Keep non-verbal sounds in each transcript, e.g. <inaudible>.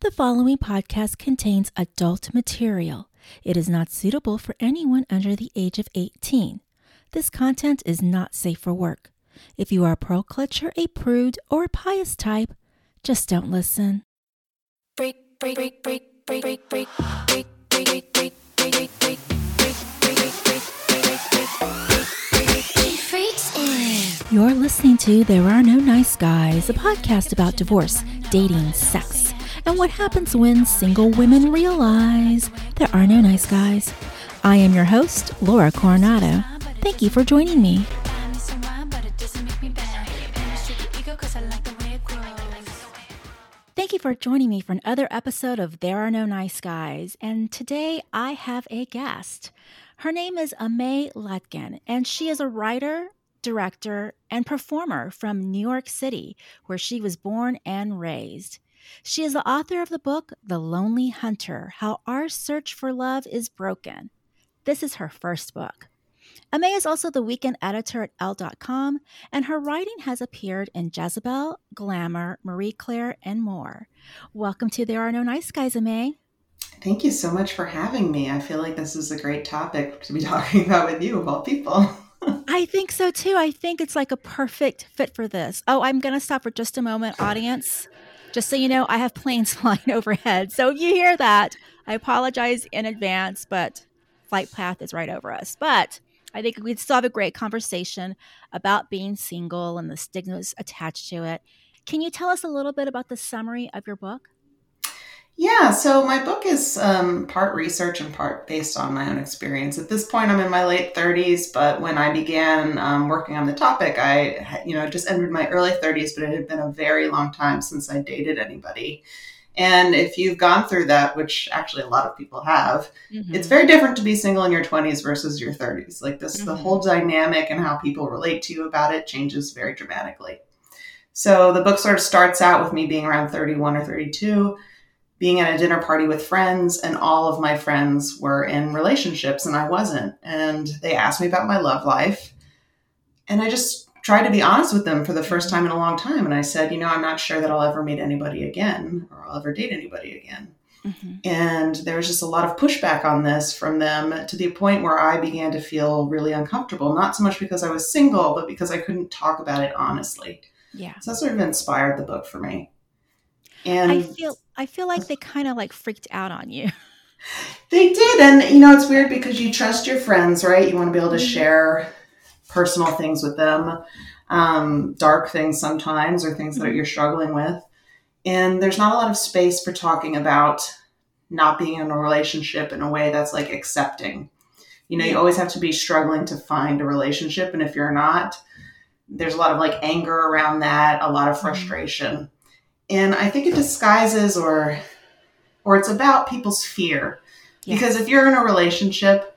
The following podcast contains adult material. It is not suitable for anyone under the age of 18. This content is not safe for work. If you are a pearl clutcher, a prude, or a pious type, just don't listen. break, break, break, break, break, break, break, break, break, break, break, break, break. You're listening to There Are No Nice Guys, a podcast about divorce, dating, sex, and what happens when single women realize there are no nice guys. I am your host, Laura Coronado. Thank you for joining me. Thank you for joining me for another episode of There Are No Nice Guys. And today I have a guest. Her name is Aimée Lutkin, and she is a writer, director, and performer from New York City, where she was born and raised. She is the author of the book The Lonely Hunter How Our Search for Love is Broken. This is her first book. Aimée is also the weekend editor at Elle.com, and her writing has appeared in Jezebel, Glamour, Marie Claire, and more. Welcome to There Are No Nice Guys, Aimée. Thank you so much for having me. I feel like this is a great topic to be <laughs> talking about with you, of all people. <laughs> I think so too. I think it's like a perfect fit for this. Oh, I'm going to stop for just a moment, audience. Just so you know, I have planes <laughs> flying overhead. So if you hear that, I apologize in advance, but flight path is right over us. But I think we'd still have a great conversation about being single and the stigmas attached to it. Can you tell us a little bit about the summary of your book? Yeah, so my book is um, part research and part based on my own experience. At this point, I'm in my late 30s, but when I began um, working on the topic, I, you know, just entered my early 30s, but it had been a very long time since I dated anybody. And if you've gone through that, which actually a lot of people have, Mm-hmm. it's very different to be single in your 20s versus your 30s. Like this, the Mhm. whole dynamic and how people relate to you about it changes very dramatically. So the book sort of starts out with me being around 31 or 32, being at a dinner party with friends, and all of my friends were in relationships and I wasn't. And they asked me about my love life. And I just tried to be honest with them for the first time in a long time. And I said, you know, I'm not sure that I'll ever meet anybody again or I'll ever date anybody again. Mhm. And there was just a lot of pushback on this from them to the point where I began to feel really uncomfortable, not so much because I was single, but because I couldn't talk about it honestly. Yeah. So that sort of inspired the book for me. And I feel I feel like they kind of like freaked out on you. <laughs> they did. And, you know, it's weird because you trust your friends, right? You want to be able to Mhm. share personal things with them, um, dark things sometimes, or things that you're struggling with. And there's not a lot of space for talking about not being in a relationship in a way that's like accepting. You know, you always have to be struggling to find a relationship. And if you're not, there's a lot of like anger around that, a lot of Mhm. frustration. And I think it disguises or or it's about people's fear. Because if you're in a relationship,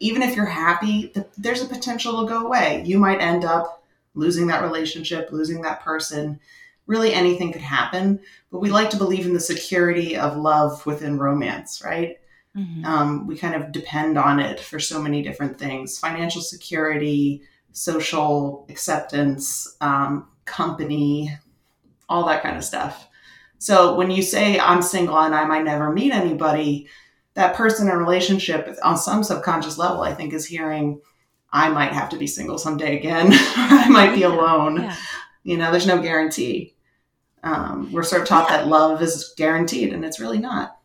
even if you're happy, th- there's a potential to go away. You might end up losing that relationship, losing that person. Really, anything could happen. But we like to believe in the security of love within romance, right? Mhm. Um, we kind of depend on it for so many different things financial security, social acceptance, um, company, all that kind of stuff. So when you say I'm single and I might never meet anybody, that person in a relationship on some subconscious level, I think, is hearing, I might have to be single someday again. <laughs> I might be alone. Yeah. You know, there's no guarantee. Um, we're sort of taught Yeah. that love is guaranteed, and it's really not.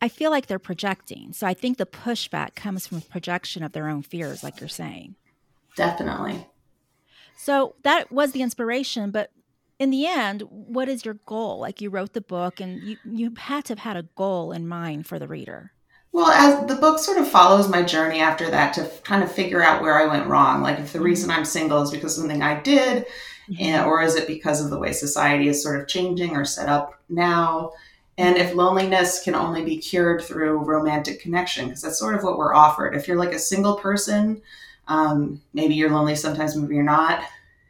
I feel like they're projecting. So I think the pushback comes from projection of their own fears, like you're saying. Definitely. So that was the inspiration, but in the end, what is your goal? Like you wrote the book and you, you had to have had a goal in mind for the reader. Well, as the book sort of follows my journey after that to kind of figure out where I went wrong. Like, if the mm-hmm. reason I'm single is because of something I did, and, or is it because of the way society is sort of changing or set up now? And if mm-hmm. loneliness can only be cured through romantic connection, because that's sort of what we're offered. If you're like a single person, um, maybe you're lonely sometimes, maybe you're not.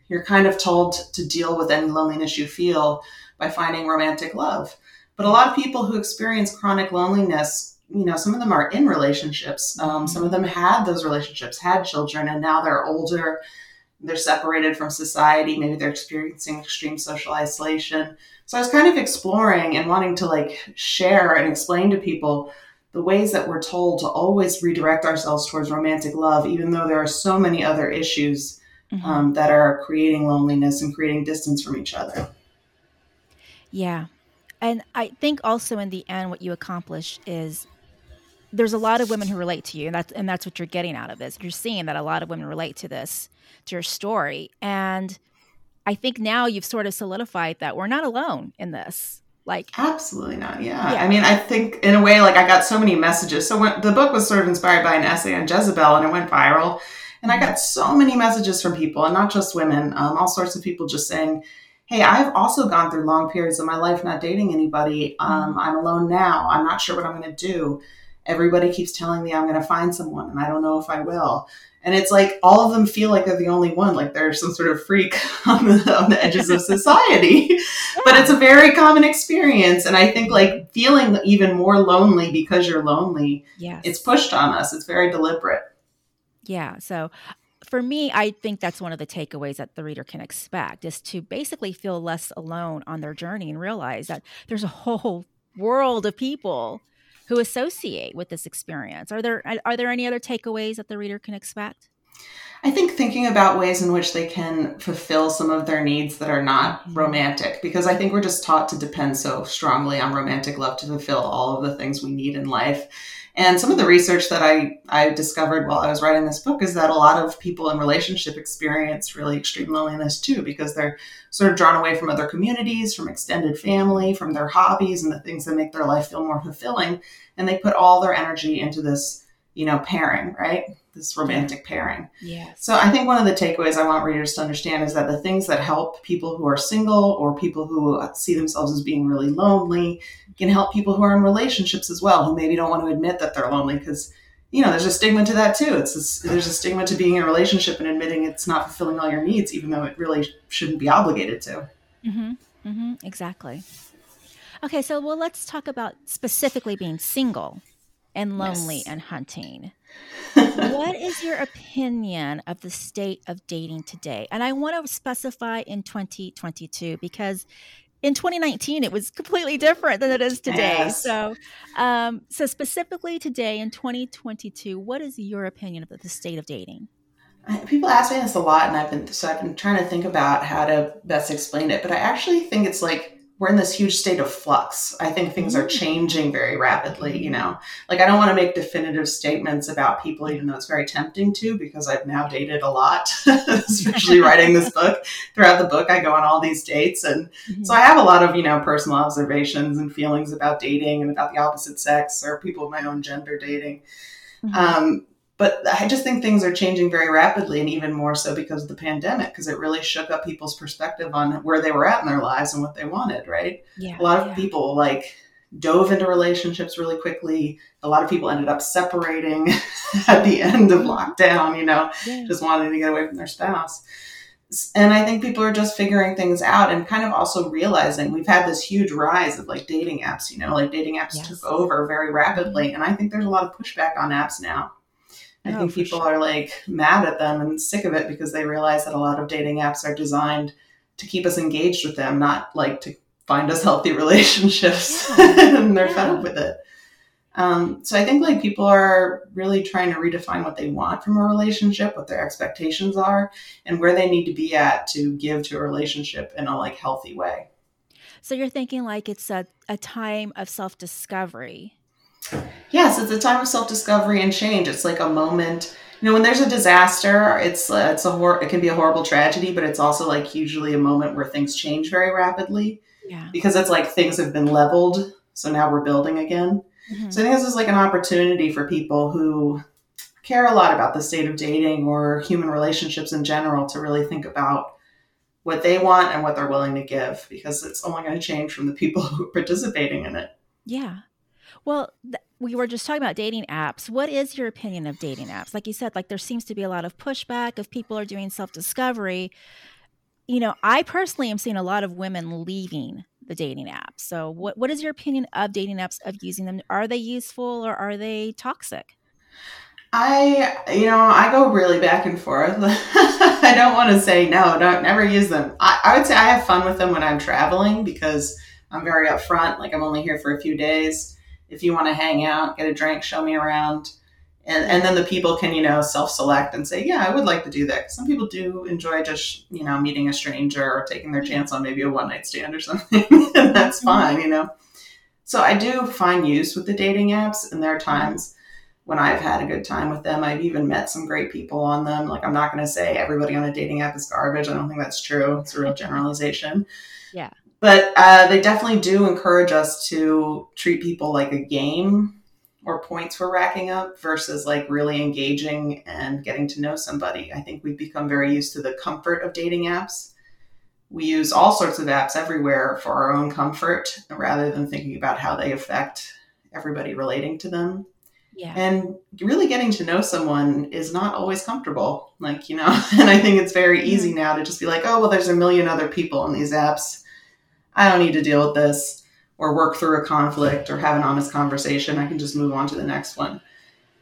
You're kind of told to deal with any loneliness you feel by finding romantic love. But a lot of people who experience chronic loneliness, you know, some of them are in relationships. Um, some of them had those relationships, had children, and now they're older they're separated from society. Maybe they're experiencing extreme social isolation. So I was kind of exploring and wanting to like share and explain to people the ways that we're told to always redirect ourselves towards romantic love, even though there are so many other issues mm-hmm. um, that are creating loneliness and creating distance from each other. Yeah. And I think also in the end, what you accomplish is there's a lot of women who relate to you, and that's and that's what you're getting out of this. You're seeing that a lot of women relate to this, to your story, and I think now you've sort of solidified that we're not alone in this. Like absolutely not. Yeah. yeah. I mean, I think in a way, like I got so many messages. So when the book was sort of inspired by an essay on Jezebel, and it went viral, and I got so many messages from people, and not just women, um, all sorts of people just saying, "Hey, I've also gone through long periods of my life not dating anybody. Um, mm-hmm. I'm alone now. I'm not sure what I'm going to do. Everybody keeps telling me I'm going to find someone, and I don't know if I will." and it's like all of them feel like they're the only one like they're some sort of freak <laughs> on the, on the edges of society <laughs> but it's a very common experience and i think like feeling even more lonely because you're lonely yes. it's pushed on us it's very deliberate yeah so for me i think that's one of the takeaways that the reader can expect is to basically feel less alone on their journey and realize that there's a whole <laughs> world of people who associate with this experience. Are there are there any other takeaways that the reader can expect? I think thinking about ways in which they can fulfill some of their needs that are not mm-hmm. romantic, because I think we're just taught to depend so strongly on romantic love to fulfill all of the things we need in life. And some of the research that I, I discovered while I was writing this book is that a lot of people in relationship experience really extreme loneliness too, because they're sort of drawn away from other communities, from extended family, from their hobbies and the things that make their life feel more fulfilling. And they put all their energy into this, you know, pairing, right? This romantic pairing. Yeah. So I think one of the takeaways I want readers to understand is that the things that help people who are single or people who see themselves as being really lonely can help people who are in relationships as well, who maybe don't want to admit that they're lonely because you know there's a stigma to that too. It's a, there's a stigma to being in a relationship and admitting it's not fulfilling all your needs, even though it really shouldn't be obligated to. Mm-hmm. Mm-hmm. Exactly. Okay, so well, let's talk about specifically being single and lonely yes. and hunting. What is your opinion of the state of dating today? And I want to specify in 2022 because in 2019 it was completely different than it is today. Yes. So, um, so specifically today in 2022, what is your opinion of the state of dating? People ask me this a lot, and I've been so I've been trying to think about how to best explain it. But I actually think it's like we're in this huge state of flux. I think things are mm. changing very rapidly, you know. Like I don't want to make definitive statements about people even though it's very tempting to because I've now dated a lot, <laughs> especially <laughs> writing this book. Throughout the book I go on all these dates and mm-hmm. so I have a lot of, you know, personal observations and feelings about dating and about the opposite sex or people of my own gender dating. Mm-hmm. Um, but I just think things are changing very rapidly, and even more so because of the pandemic, because it really shook up people's perspective on where they were at in their lives and what they wanted. Right? Yeah, a lot of yeah. people like dove into relationships really quickly. A lot of people ended up separating <laughs> at the end of mm-hmm. lockdown. You know, yeah. just wanting to get away from their spouse. And I think people are just figuring things out and kind of also realizing we've had this huge rise of like dating apps, you know, like dating apps yes. took over very rapidly. Mm-hmm. And I think there's a lot of pushback on apps now I oh, think people sure. are like mad at them and sick of it because they realize that a lot of dating apps are designed to keep us engaged with them, not like to find us <laughs> healthy relationships. Yeah. <laughs> and they're yeah. fed up with it. Um, so I think like people are really trying to redefine what they want from a relationship, what their expectations are, and where they need to be at to give to a relationship in a like healthy way. So you're thinking like it's a, a time of self discovery Yes, it's a time of self-discovery and change. It's like a moment. You know, when there's a disaster, it's uh, it's a hor- it can be a horrible tragedy, but it's also like usually a moment where things change very rapidly. Yeah. Because it's like things have been leveled, so now we're building again. Mm-hmm. So I think this is like an opportunity for people who care a lot about the state of dating or human relationships in general to really think about what they want and what they're willing to give because it's only going to change from the people <laughs> who are participating in it. Yeah. Well, th- we were just talking about dating apps. What is your opinion of dating apps? Like you said, like there seems to be a lot of pushback if people are doing self discovery. You know, I personally am seeing a lot of women leaving the dating apps. So, what what is your opinion of dating apps of using them? Are they useful or are they toxic? I, you know, I go really back and forth. <laughs> I don't want to say no, don't never use them. I, I would say I have fun with them when I'm traveling because I'm very upfront. Like I'm only here for a few days. If you want to hang out, get a drink, show me around. And, and then the people can, you know, self select and say, yeah, I would like to do that. Some people do enjoy just, you know, meeting a stranger or taking their chance on maybe a one night stand or <laughs> something. and that's mm-hmm. fine, you know. So I do find use with the dating apps, and there are mm-hmm. times when I've had a good time with them. I've even met some great people on them. Like, I'm not going to say everybody on a dating app is garbage. I don't think that's true. It's a real generalization. Yeah. But uh, they definitely do encourage us to treat people like a game or points we're racking up versus like really engaging and getting to know somebody. I think we've become very used to the comfort of dating apps. We use all sorts of apps everywhere for our own comfort rather than thinking about how they affect everybody relating to them. Yeah. And really getting to know someone is not always comfortable. Like, you know, <laughs> and I think it's very easy now to just be like, oh, well, there's a million other people on these apps. I don't need to deal with this or work through a conflict or have an honest conversation. I can just move on to the next one.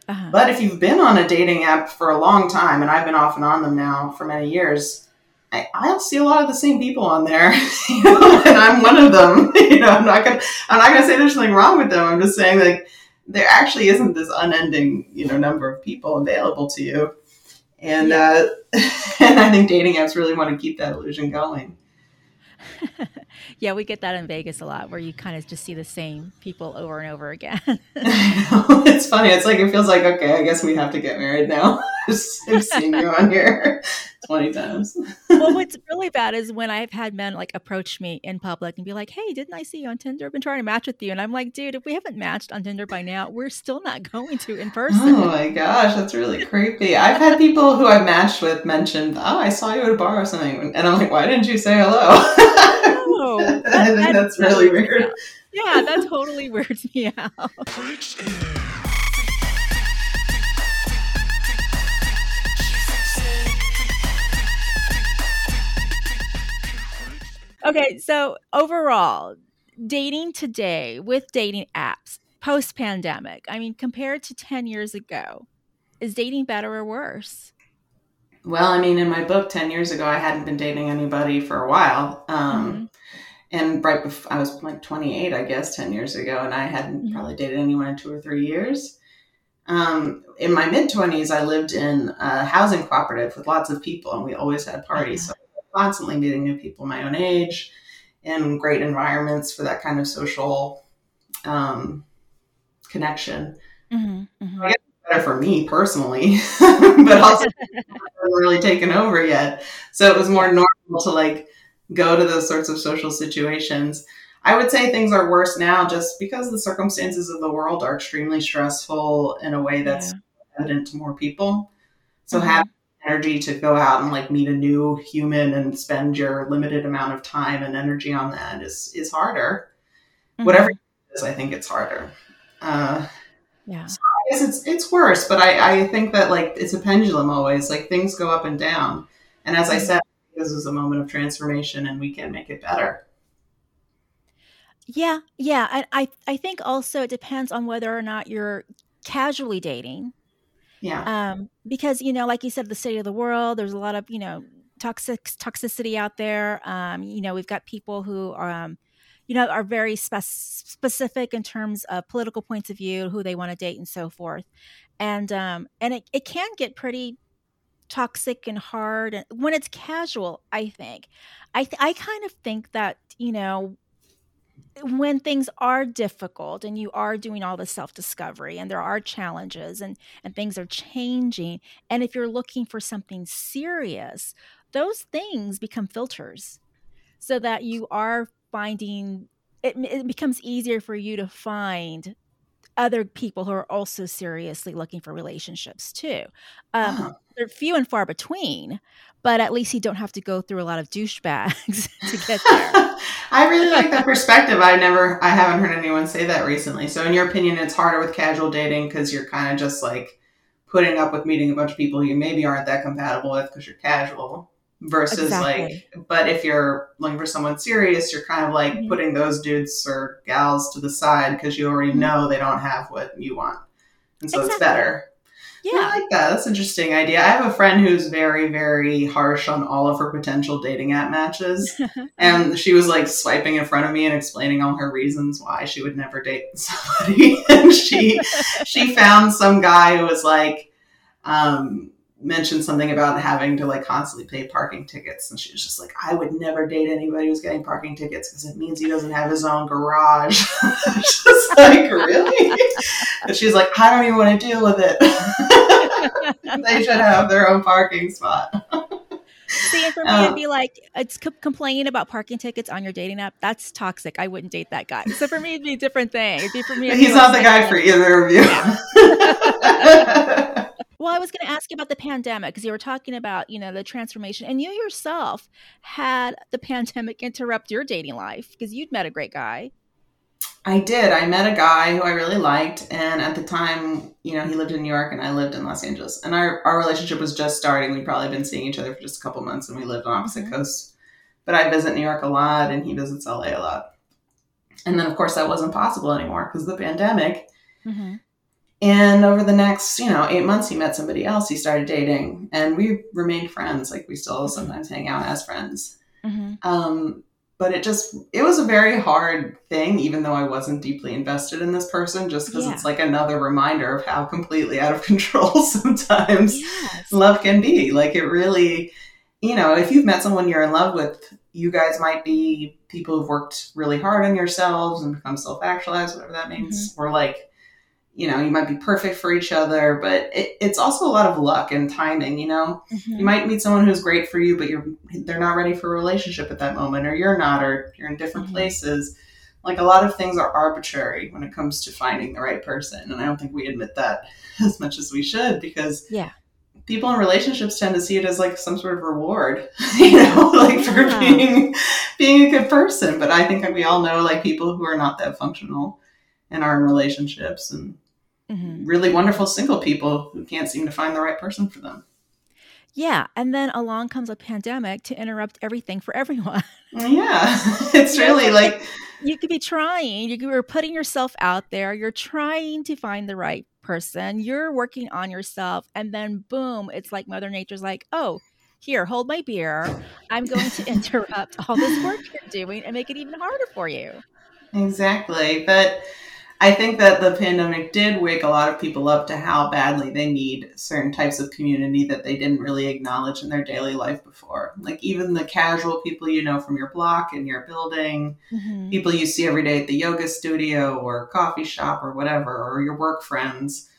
Uh-huh. But if you've been on a dating app for a long time, and I've been off and on them now for many years, I, I'll see a lot of the same people on there, you <laughs> know, and I'm one of them. <laughs> You know, I'm not gonna, I'm not gonna say there's something wrong with them. I'm just saying like there actually isn't this unending, you know, number of people available to you. And uh, <laughs> and I think dating apps really want to keep that illusion going. <laughs> yeah, we get that in Vegas a lot where you kind of just see the same people over and over again. <laughs> <laughs> it's funny. It's like it feels like okay, I guess we have to get married now. I've seen you on here twenty times. well, what's really bad is when I've had men like approach me in public and be like, "Hey, didn't I see you on Tinder? I've been trying to match with you," and I'm like, "Dude, if we haven't matched on Tinder by now, we're still not going to in oh person." Oh my gosh, that's really creepy. I've had people who I've matched with mentioned, "Oh, I saw you at a bar or something," and I'm like, "Why didn't you say hello?" No, I that- <laughs> think that- that's really weird. Yeah, that totally <laughs> weirds me out. Okay, so overall, dating today with dating apps post pandemic, I mean, compared to 10 years ago, is dating better or worse? Well, I mean, in my book, 10 years ago, I hadn't been dating anybody for a while. Um, And right before I was like 28, I guess, 10 years ago, and I hadn't Mhm. probably dated anyone in two or three years. Um, in my mid 20s, I lived in a housing cooperative with lots of people, and we always had parties. So I was constantly meeting new people my own age in great environments for that kind of social um, connection. Mm-hmm, mm-hmm. Better for me personally, <laughs> but also <laughs> really taken over yet. So it was more normal to like go to those sorts of social situations. I would say things are worse now just because the circumstances of the world are extremely stressful in a way that's evident to more people. So Mhm. having energy to go out and like meet a new human and spend your limited amount of time and energy on that is is harder. Whatever it is, I think it's harder. Uh, Yeah. I guess it's it's worse, but I, I think that like it's a pendulum always. Like things go up and down. And as I said, this is a moment of transformation and we can make it better. Yeah, yeah. I, I I think also it depends on whether or not you're casually dating. Yeah. Um, because you know, like you said, the city of the world, there's a lot of, you know, toxic toxicity out there. Um, you know, we've got people who are um, you know, are very spec- specific in terms of political points of view, who they want to date and so forth. And um and it, it can get pretty toxic and hard and when it's casual, I think. I th- I kind of think that, you know, when things are difficult and you are doing all the self-discovery and there are challenges and and things are changing and if you're looking for something serious those things become filters so that you are finding it, it becomes easier for you to find other people who are also seriously looking for relationships too um, Oh. they're few and far between but at least you don't have to go through a lot of douchebags <laughs> to get <laughs> there I really like that perspective. I never, I haven't heard anyone say that recently. So, in your opinion, it's harder with casual dating because you're kind of just like putting up with meeting a bunch of people you maybe aren't that compatible with because you're casual. Versus Exactly. like, but if you're looking for someone serious, you're kind of like Mhm. putting those dudes or gals to the side because you already Mhm. know they don't have what you want, and so it's better. Yeah. I like that. That's an interesting idea. I have a friend who's very, very harsh on all of her potential dating app matches. <laughs> and she was like swiping in front of me and explaining all her reasons why she would never date <laughs> somebody. and she she found some guy who was like um mentioned something about having to like constantly pay parking tickets and she was just like i would never date anybody who's getting parking tickets because it means he doesn't have his own garage <laughs> just like really and she's like i don't even want to deal with it <laughs> they should have their own parking spot See, for me, it'd um, be like it's c- complaining about parking tickets on your dating app. That's toxic. I wouldn't date that guy. So for me, it'd be a different thing. It'd be for me. he's not the guy for either of you <laughs> Well, I was going to ask you about the pandemic because you were talking about, you know, the transformation, and you yourself had the <laughs> pandemic interrupt your dating life because you'd met a great guy. I did. I met a guy who I really liked, and at the time, you know, he lived in New York and I lived in Los Angeles, and our our relationship was just starting. We'd probably been seeing each other for just a couple months, and we lived on opposite Mhm. coasts. But I visit New York a lot, and he visits LA a lot. And then, of course, that wasn't possible anymore because of the pandemic. Mm-hmm. And over the next, you know, eight months, he met somebody else. He started dating, and we remained friends. Like we still sometimes hang out as friends. Mm-hmm. Um, but it just it was a very hard thing, even though I wasn't deeply invested in this person, just because Yeah. it's like another reminder of how completely out of <laughs> control sometimes Yes. love can be. Like it really, you know, if you've met someone you're in love with, you guys might be people who've worked really hard on yourselves and become self actualized, whatever that means. Or like, you know, you might be perfect for each other, but it, it's also a lot of luck and timing, you know? Mhm. You might meet someone who's great for you, but you're they're not ready for a relationship at that moment, or you're not, or you're in different Mhm. places. Like a lot of things are arbitrary when it comes to finding the right person, and I don't think we admit that <laughs> as much as we should because Yeah. people in relationships tend to see it as like some sort of reward, <laughs> you know, <laughs> like for Yeah. being being a good person. But I think we all know like people who are not that functional and are in relationships and Mhm. really wonderful single people who can't seem to find the right person for them. Yeah. And then along comes a pandemic to interrupt everything for everyone. <laughs> Yeah, <laughs> it's really like you could be trying, you were putting yourself out there, you're trying to find the right person, you're working on yourself, and then boom, it's like Mother Nature's like, oh, here, hold my beer. I'm going to <laughs> interrupt all this work you're doing and make it even harder for you. exactly. But I think that the pandemic did wake a lot of people up to how badly they need certain types of community that they didn't really acknowledge in their daily life before. Like even the casual people you know from your block and your building, Mhm. people you see every day at the yoga studio or coffee shop or whatever, or your work friends.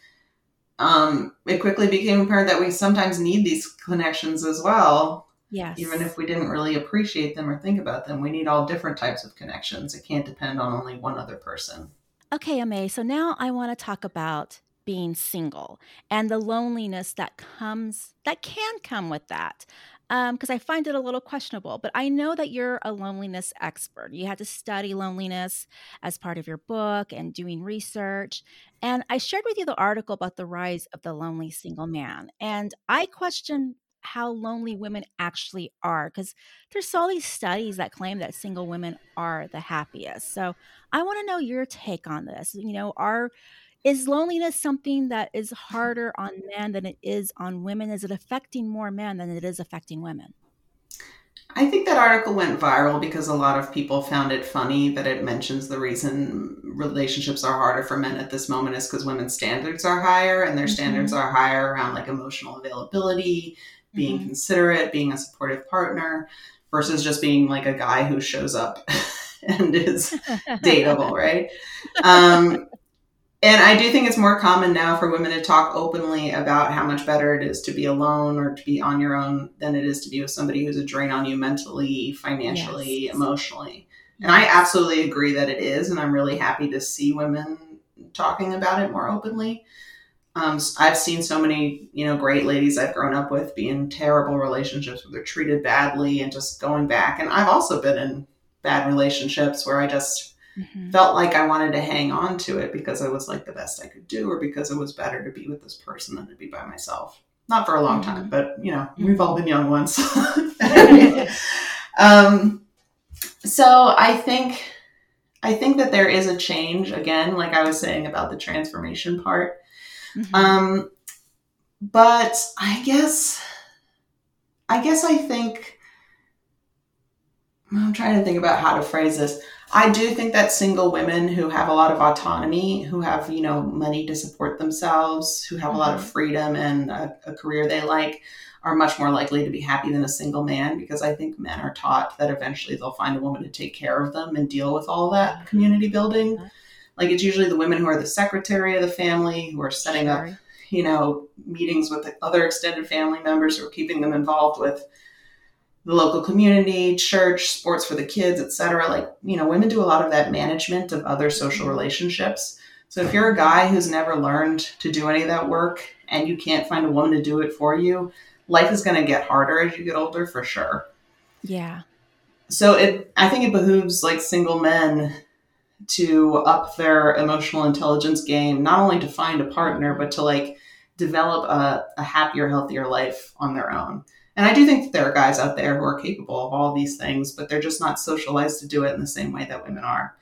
Um, it quickly became apparent that we sometimes need these connections as well, Yes. even if we didn't really appreciate them or think about them. We need all different types of connections. It can't depend on only one other person. Okay, Aimée, so now I want to talk about being single and the loneliness that comes, that can come with that. Um, because I find it a little questionable, but I know that you're a loneliness expert. You had to study loneliness as part of your book and doing research. And I shared with you the article about the rise of the lonely single man. And I question how lonely women actually are because there's all these studies that claim that single women are the happiest. So I want to know your take on this. You know, are is loneliness something that is <laughs> harder on men than it is on women? Is it affecting more men than it is affecting women? I think that article went viral because a lot of people found it funny that it mentions the reason relationships are harder for men at this moment is because women's standards are higher and their standards mm-hmm. are higher around like emotional availability, being Mhm. considerate, being a supportive partner, versus just being like a guy who shows up <laughs> and is <laughs> dateable, right? Um, and I do think it's more common now for women to talk openly about how much better it is to be alone or to be on your own than it is to be with somebody who's a drain on you mentally, financially, Yes. emotionally. And I absolutely agree that it is, and I'm really happy to see women talking about it more openly. Um, I've seen so many, you know, great ladies I've grown up with be in terrible relationships where they're treated badly and just going back. And I've also been in bad relationships where I just Mhm. felt like I wanted to hang on to it because it was like the best I could do or because it was better to be with this person than to be by myself. Not for a long time, but you know, we've all been young once. <laughs> <laughs> um, so I think I think that there is a change again, like I was saying about the transformation part. Mhm. Um, but I guess, I guess I think, I'm trying to think about how to phrase this. I do think that single women who have a lot of autonomy, who have, you know, money to support themselves, who have a lot of freedom and a, a career they like, are much more likely to be happy than a single man because I think men are taught that eventually they'll find a woman to take care of them and deal with all that community building. Like it's usually the women who are the secretary of the family who are setting up, you know, meetings with the other extended family members who are keeping them involved with the local community, church, sports for the kids, etc. Like, you know, women do a lot of that management of other social mm-hmm. relationships. So if you're a guy who's never learned to do any of that work and you can't find a woman to do it for you, life is going to get harder as you get older for sure. Yeah. So it I think it behooves like single men to up their emotional intelligence game, not only to find a partner, but to like develop a, a happier, healthier life on their own. And I do think that there are guys out there who are capable of all these things, but they're just not socialized to do it in the same way that women are.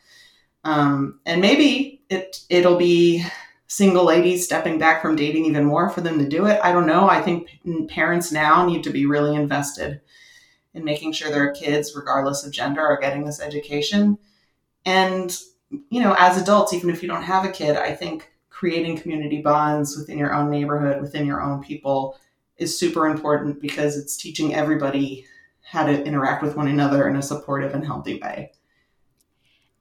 Um, and maybe it it'll be single ladies stepping back from dating even more for them to do it. I don't know. I think parents now need to be really invested in making sure their kids, regardless of gender, are getting this education. And, you know, as adults, even if you don't have a kid, I think creating community bonds within your own neighborhood, within your own people, is super important because it's teaching everybody how to interact with one another in a supportive and healthy way.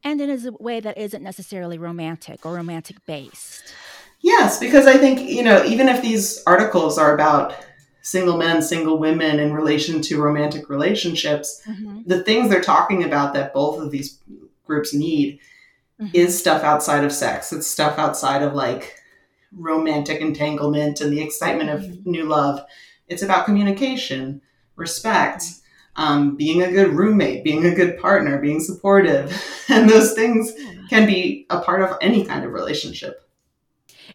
And in a way that isn't necessarily romantic or romantic based. Yes, because I think, you know, even if these articles are about single men, single women in relation to romantic relationships, mm-hmm. the things they're talking about that both of these groups need Mhm. is stuff outside of sex. It's stuff outside of like romantic entanglement and the excitement of new love. It's about communication, respect, um, being a good roommate, being a good partner, being supportive. <laughs> And those things can be a part of any kind of relationship.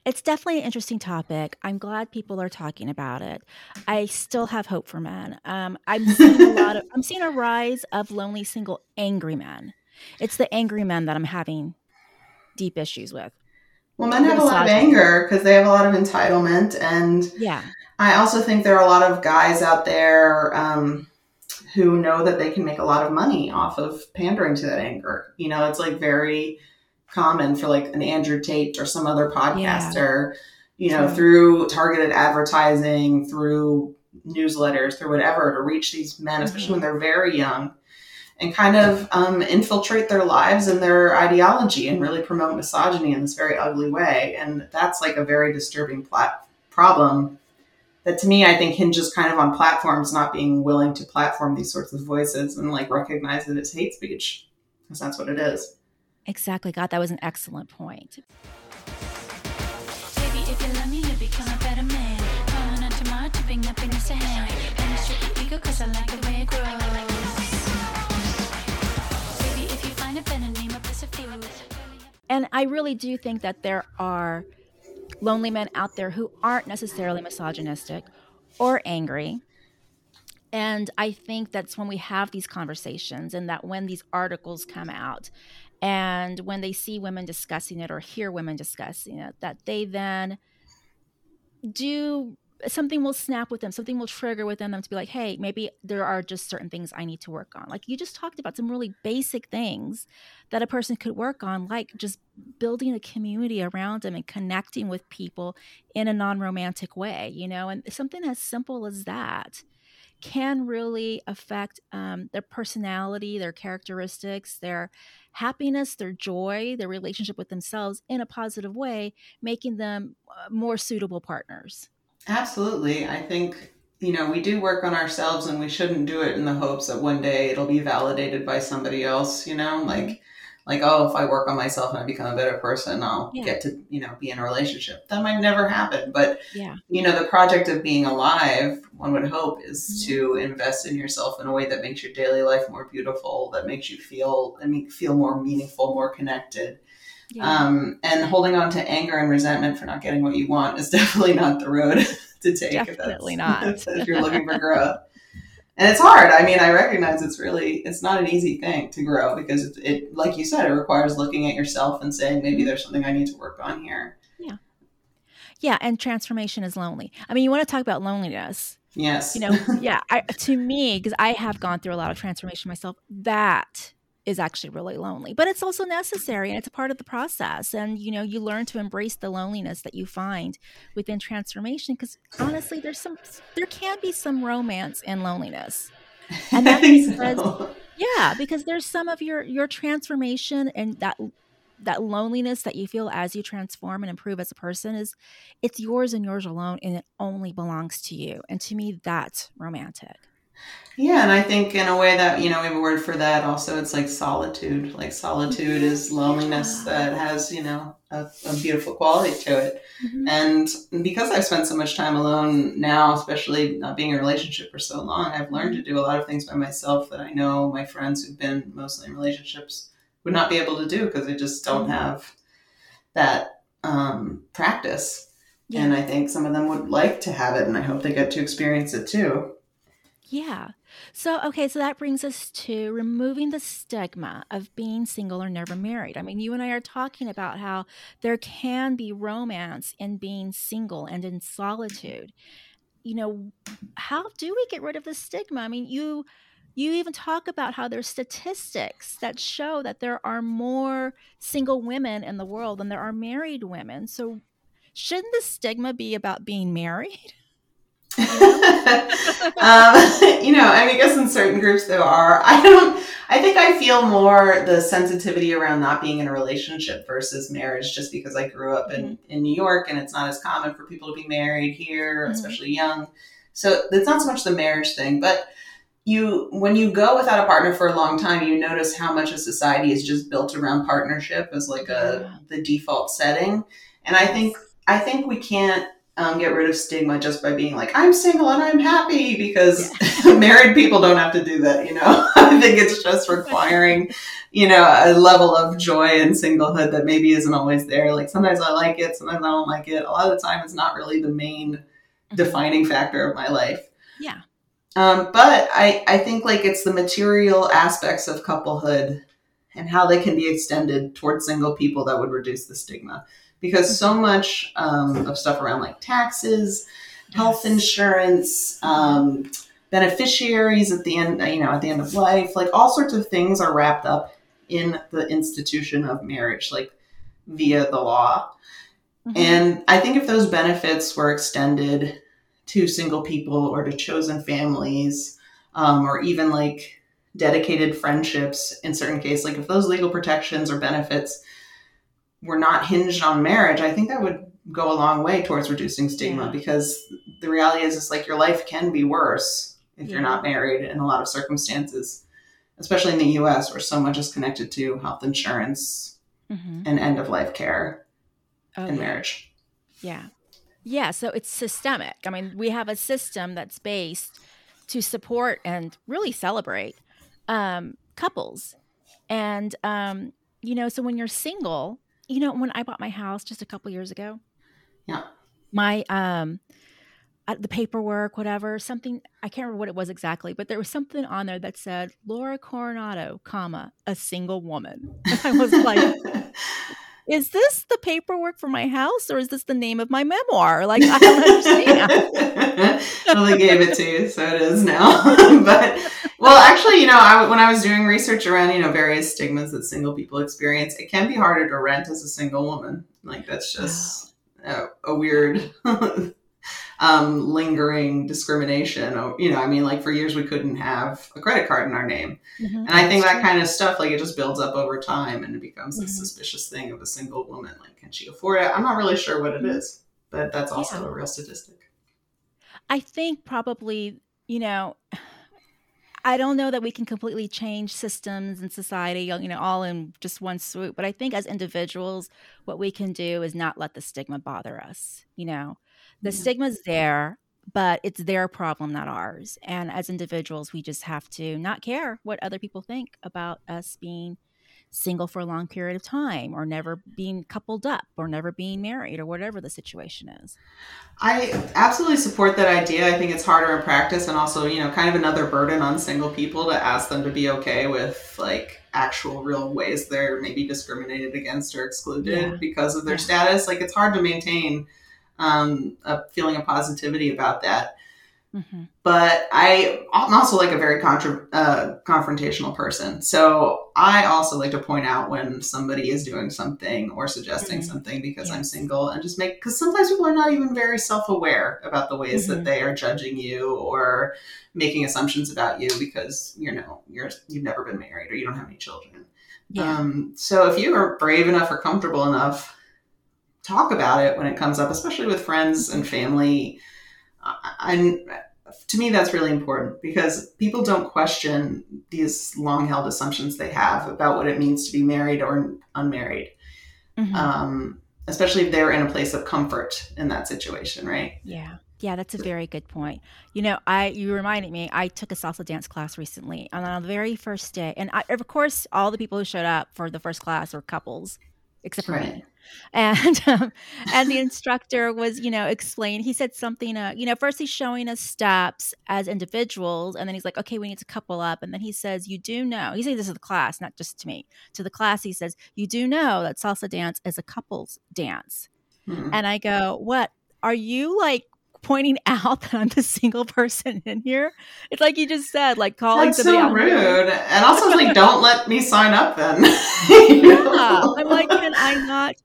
It's definitely an interesting topic. I'm glad people are talking about it. I still have hope for men. Um, I'm seeing a lot of <laughs> I'm seeing a rise of lonely, single, angry men. It's the angry men that I'm having deep issues with. Well, men have a lot of anger because they have a lot of entitlement. And Yeah. I also think there are a lot of guys out there um, who know that they can make a lot of money off of pandering to that anger. You know, it's like very common for like an Andrew Tate or some other podcaster, you know, through targeted advertising, through newsletters, through whatever, to reach these men, especially when they're very young, and kind of um, infiltrate their lives and their ideology and really promote misogyny in this very ugly way. And that's like a very disturbing plat- problem that to me I think hinges kind of on platforms not being willing to platform these sorts of voices and like recognize that it's hate speech because that's what it is. Exactly. God, that was an excellent point. Baby, And I really do think that there are lonely men out there who aren't necessarily misogynistic or angry. And I think that's when we have these conversations and that when these articles come out and when they see women discussing it or hear women discussing it, that they then do something will snap with them, something will trigger within them to be like, hey, maybe there are just certain things I need to work on. Like you just talked about some really basic things that a person could work on, like just building a community around them and connecting with people in a non romantic way, you know, and something as simple as that can really affect um, their personality, their characteristics, their happiness, their joy, their relationship with themselves in a positive way, making them uh, more suitable partners. Absolutely. I think, you know, we do work on ourselves and we shouldn't do it in the hopes that one day it'll be validated by somebody else, you know, mm-hmm. like like oh if I work on myself and I become a better person, I'll Yeah. get to, you know, be in a relationship. That might never happen, but Yeah. you know, the project of being alive, one would hope is mm-hmm. to invest in yourself in a way that makes your daily life more beautiful, that makes you feel I mean feel more meaningful, more connected. Um, and holding on to anger and resentment for not getting what you want is <laughs> definitely not the road <laughs> to take. if Definitely <laughs> not. if you're looking for growth. And it's hard. I mean, I recognize it's really, it's not an easy thing to grow because it, it, like you said, it requires looking at yourself and saying, maybe there's something I need to work on here. Yeah. Yeah, and transformation is lonely. I mean, you want to talk about loneliness. Yes. You know, yeah, I, to me, because I have gone through a lot of transformation myself, that is actually really lonely. But it's also necessary and it's a part of the process. And, you know, you learn to embrace the loneliness that you find within transformation because honestly, there's some, there can be some romance in loneliness. <laughs> And that's because, so. yeah, because there's some of your, your transformation and that that loneliness that you feel as you transform and improve as a person is it's yours and yours alone and it only belongs to you and to me that's romantic yeah and i think in a way that you know we have a word for that also it's like solitude like solitude is mm-hmm. loneliness that has you know a, a beautiful quality to it mm-hmm. and because i've spent so much time alone now especially not being in a relationship for so long i've learned to do a lot of things by myself that i know my friends who've been mostly in relationships would not be able to do because they just don't mm-hmm. have that um, practice. Yeah. And I think some of them would like to have it, and I hope they get to experience it too. Yeah. So, okay, so that brings us to removing the stigma of being single or never married. I mean, you and I are talking about how there can be romance in being single and in solitude. You know, how do we get rid of the stigma? I mean, you you even talk about how there's statistics that show that there are more single women in the world than there are married women. So shouldn't the stigma be about being married? <laughs> <laughs> um, <laughs> you know, I, mean, I guess in certain groups there are. I don't. I think I feel more the sensitivity around not being in a relationship versus marriage, just because I grew up in mm-hmm. in New York and it's not as common for people to be married here, mm-hmm. especially young. So it's not so much the marriage thing, but you when you go without a partner for a long time you notice how much of society is just built around partnership as like a yeah. the default setting and i think i think we can't um, get rid of stigma just by being like i'm single and i'm happy because yeah. <laughs> married people don't have to do that you know <laughs> i think it's just requiring you know a level of joy and singlehood that maybe isn't always there like sometimes i like it sometimes i don't like it a lot of the time it's not really the main mm-hmm. defining factor of my life yeah um, but I, I think like it's the material aspects of couplehood and how they can be extended towards single people that would reduce the stigma. Because so much um, of stuff around like taxes, health insurance, um, beneficiaries at the end, you know, at the end of life, like all sorts of things are wrapped up in the institution of marriage, like via the law. Mm-hmm. And I think if those benefits were extended to single people or to chosen families um, or even like dedicated friendships in certain cases like if those legal protections or benefits were not hinged on marriage i think that would go a long way towards reducing stigma yeah. because the reality is it's like your life can be worse if yeah. you're not married in a lot of circumstances especially in the us where so much is connected to health insurance mm-hmm. and end of life care oh, and marriage yeah yeah, so it's systemic. I mean, we have a system that's based to support and really celebrate um, couples. And, um, you know, so when you're single, you know, when I bought my house just a couple years ago, yeah, my, um, uh, the paperwork, whatever, something, I can't remember what it was exactly, but there was something on there that said Laura Coronado, comma, a single woman. <laughs> I was like, <laughs> is this the paperwork for my house or is this the name of my memoir? Like, I don't understand. <laughs> well, they gave it to you, so it is now. <laughs> but, well, actually, you know, I, when I was doing research around, you know, various stigmas that single people experience, it can be harder to rent as a single woman. Like, that's just a, a weird <laughs> um, lingering discrimination. You know, I mean, like for years we couldn't have a credit card in our name. Mm-hmm. And I think that kind of stuff, like it just builds up over time and it becomes mm-hmm. a suspicious thing of a single woman. Like, can she afford it? I'm not really sure what it mm-hmm. but that's also yeah. a real statistic. I think probably, you know, I don't know that we can completely change systems and society, you know, all in just one swoop. But I think as individuals, what we can do is not let the stigma bother us. You know, the yeah. stigma's there but it's their problem not ours and as individuals we just have to not care what other people think about us being single for a long period of time or never being coupled up or never being married or whatever the situation is. I absolutely support that idea. I think it's harder in practice and also, you know, kind of another burden on single people to ask them to be okay with like actual real ways they're maybe discriminated against or excluded yeah. because of their yeah. status. Like it's hard to maintain um, a feeling of positivity about that. Mm-hmm. But I, I'm also like a very contra- uh, confrontational person. So I also like to point out when somebody is doing something or suggesting Mhm. something because I'm single and just make, because sometimes people are not even very self aware about the ways Mhm. that they are judging you or making assumptions about you because, you know, you're, you've never been married or you don't have any children. Yeah. Um, so if you are brave enough or comfortable enough, talk about it when it comes up, especially with friends and family. And to me, that's really important because people don't question these long held assumptions they have about what it means to be married or unmarried, Mhm. um, especially if they're in a place of comfort in that situation, right? Yeah. Yeah, that's a very good point. You know, I you reminded me. I took a salsa dance class recently, and on the very first day, and I, of course, all the people who showed up for the first class were couples, except for me. And <laughs> um, and the instructor was, you know, explain. He said something. Uh, you know, first he's showing us steps as individuals, and then he's like, "Okay, we need to couple up." And then he says, "You do know." He's saying this is the class, not just to me. To the class, he says, "You do know that salsa dance is a couples dance." Hmm. And I go, What? Are you like pointing <laughs> out that I'm the single person in here? It's like you just said, like calling That's somebody so out. rude. And also, like, <laughs> don't let me sign up then. Yeah. I'm like, can I not?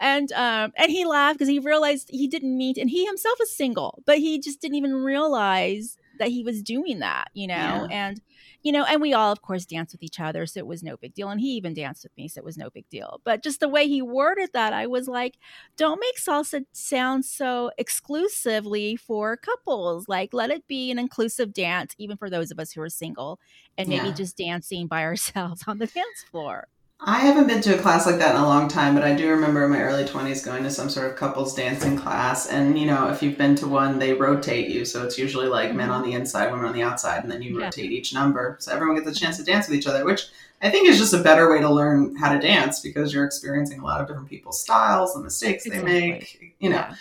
And um, and he laughed because he realized he didn't mean to, and he himself is single, but he just didn't even realize that he was doing that, you know. Yeah. And you know, and we all, of course, danced with each other, so it was no big deal. And he even danced with me, so it was no big deal. But just the way he worded that, I was like, don't make salsa sound so exclusively for couples. Like, let it be an inclusive dance, even for those of us who are single, and maybe Yeah. just dancing by <laughs> ourselves on the dance floor. I haven't been to a class like that in a long time, but I do remember in my early 20s going to some sort of couples dancing class. And, you know, if you've been to one, they rotate you. So it's usually like men on the inside, women on the outside, and then you Yeah. rotate each number. So everyone gets a chance to dance with each other, which I think is just a better way to learn how to dance because you're experiencing a lot of different people's styles, and mistakes they make. You know, Yeah.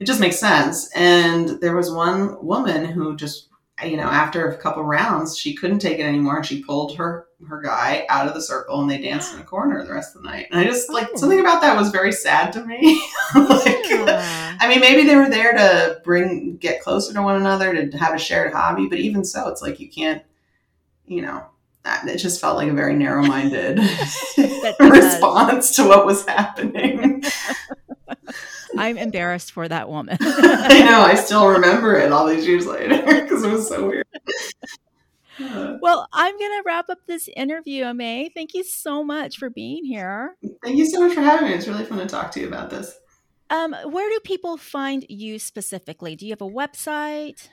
it just makes sense. And there was one woman who just, you know, after a couple rounds, she couldn't take it anymore, and she pulled her her guy out of the circle, and they danced in a corner the rest of the night. And I just like Oh. something about that was very sad to me. <laughs> like, Yeah. I mean, maybe they were there to bring get closer to one another to have a shared hobby, but even so, it's like you can't, you know. It just felt like a very narrow-minded <laughs> <laughs> response to what was happening. I'm embarrassed for that woman. I know. I still remember it all these years later because it was so weird. <laughs> Well, I'm going to wrap up this interview, Aimée. Thank you so much for being here. thank you so much for having me. It's really fun to talk to you about this. Um, where do people find you specifically? Do you have a website?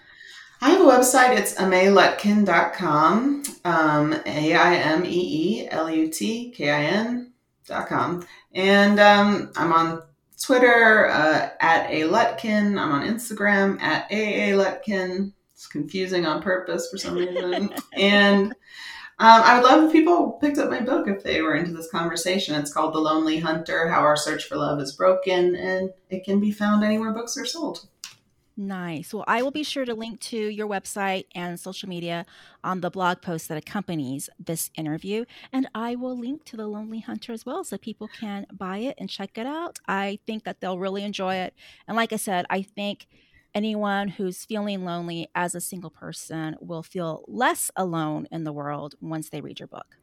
I have a website. It's aimeelutkin.com. Um, A I M E E L U T K I N dot com. And um, I'm on Twitter uh, at A Lutkin. I'm on Instagram at AA Lutkin. It's confusing on purpose for some reason. and um, I would love if people picked up my book if they were into this conversation. It's called The Lonely Hunter How Our Search for Love is Broken, and it can be found anywhere books are sold. Nice. Well, I will be sure to link to your website and social media on the blog post that accompanies this interview. And I will link to The Lonely Hunter as well so people can buy it and check it out. I think that they'll really enjoy it. And like I said, I think anyone who's feeling lonely as a single person will feel less alone in the world once they read your book.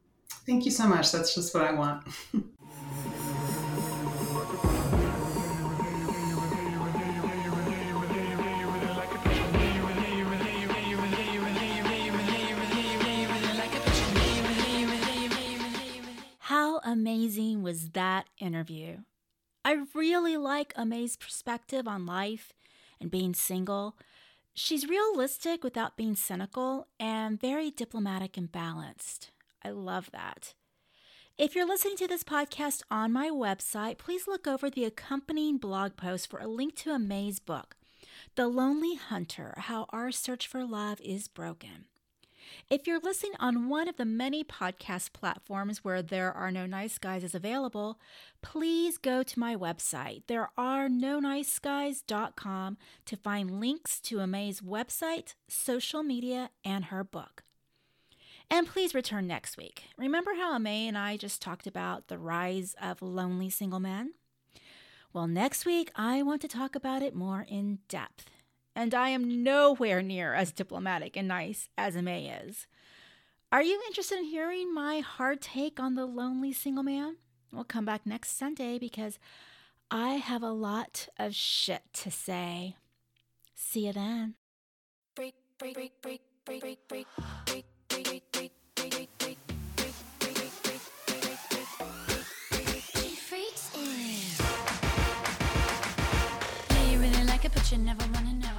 Thank you so much. That's just what I want. <laughs> How amazing was that interview? I really like Aimée's perspective on life and being single. She's realistic without being cynical and very diplomatic and balanced. I love that. If you're listening to this podcast on my website, please look over the accompanying blog post for a link to Aimée's book, The Lonely Hunter How Our Search for Love is Broken. If you're listening on one of the many podcast platforms where There Are No Nice Guys is available, please go to my website, therearenoniceguys.com, to find links to Aimée's website, social media, and her book. And please return next week. Remember how Amay and I just talked about the rise of lonely single men? Well, next week, I want to talk about it more in depth and I am nowhere near as diplomatic and nice as Aimée is. Are you interested in hearing my hard take on the lonely single man? We'll come back next Sunday because I have a lot of shit to say. See you then. Freaks in. You really like it, but you never wanna know.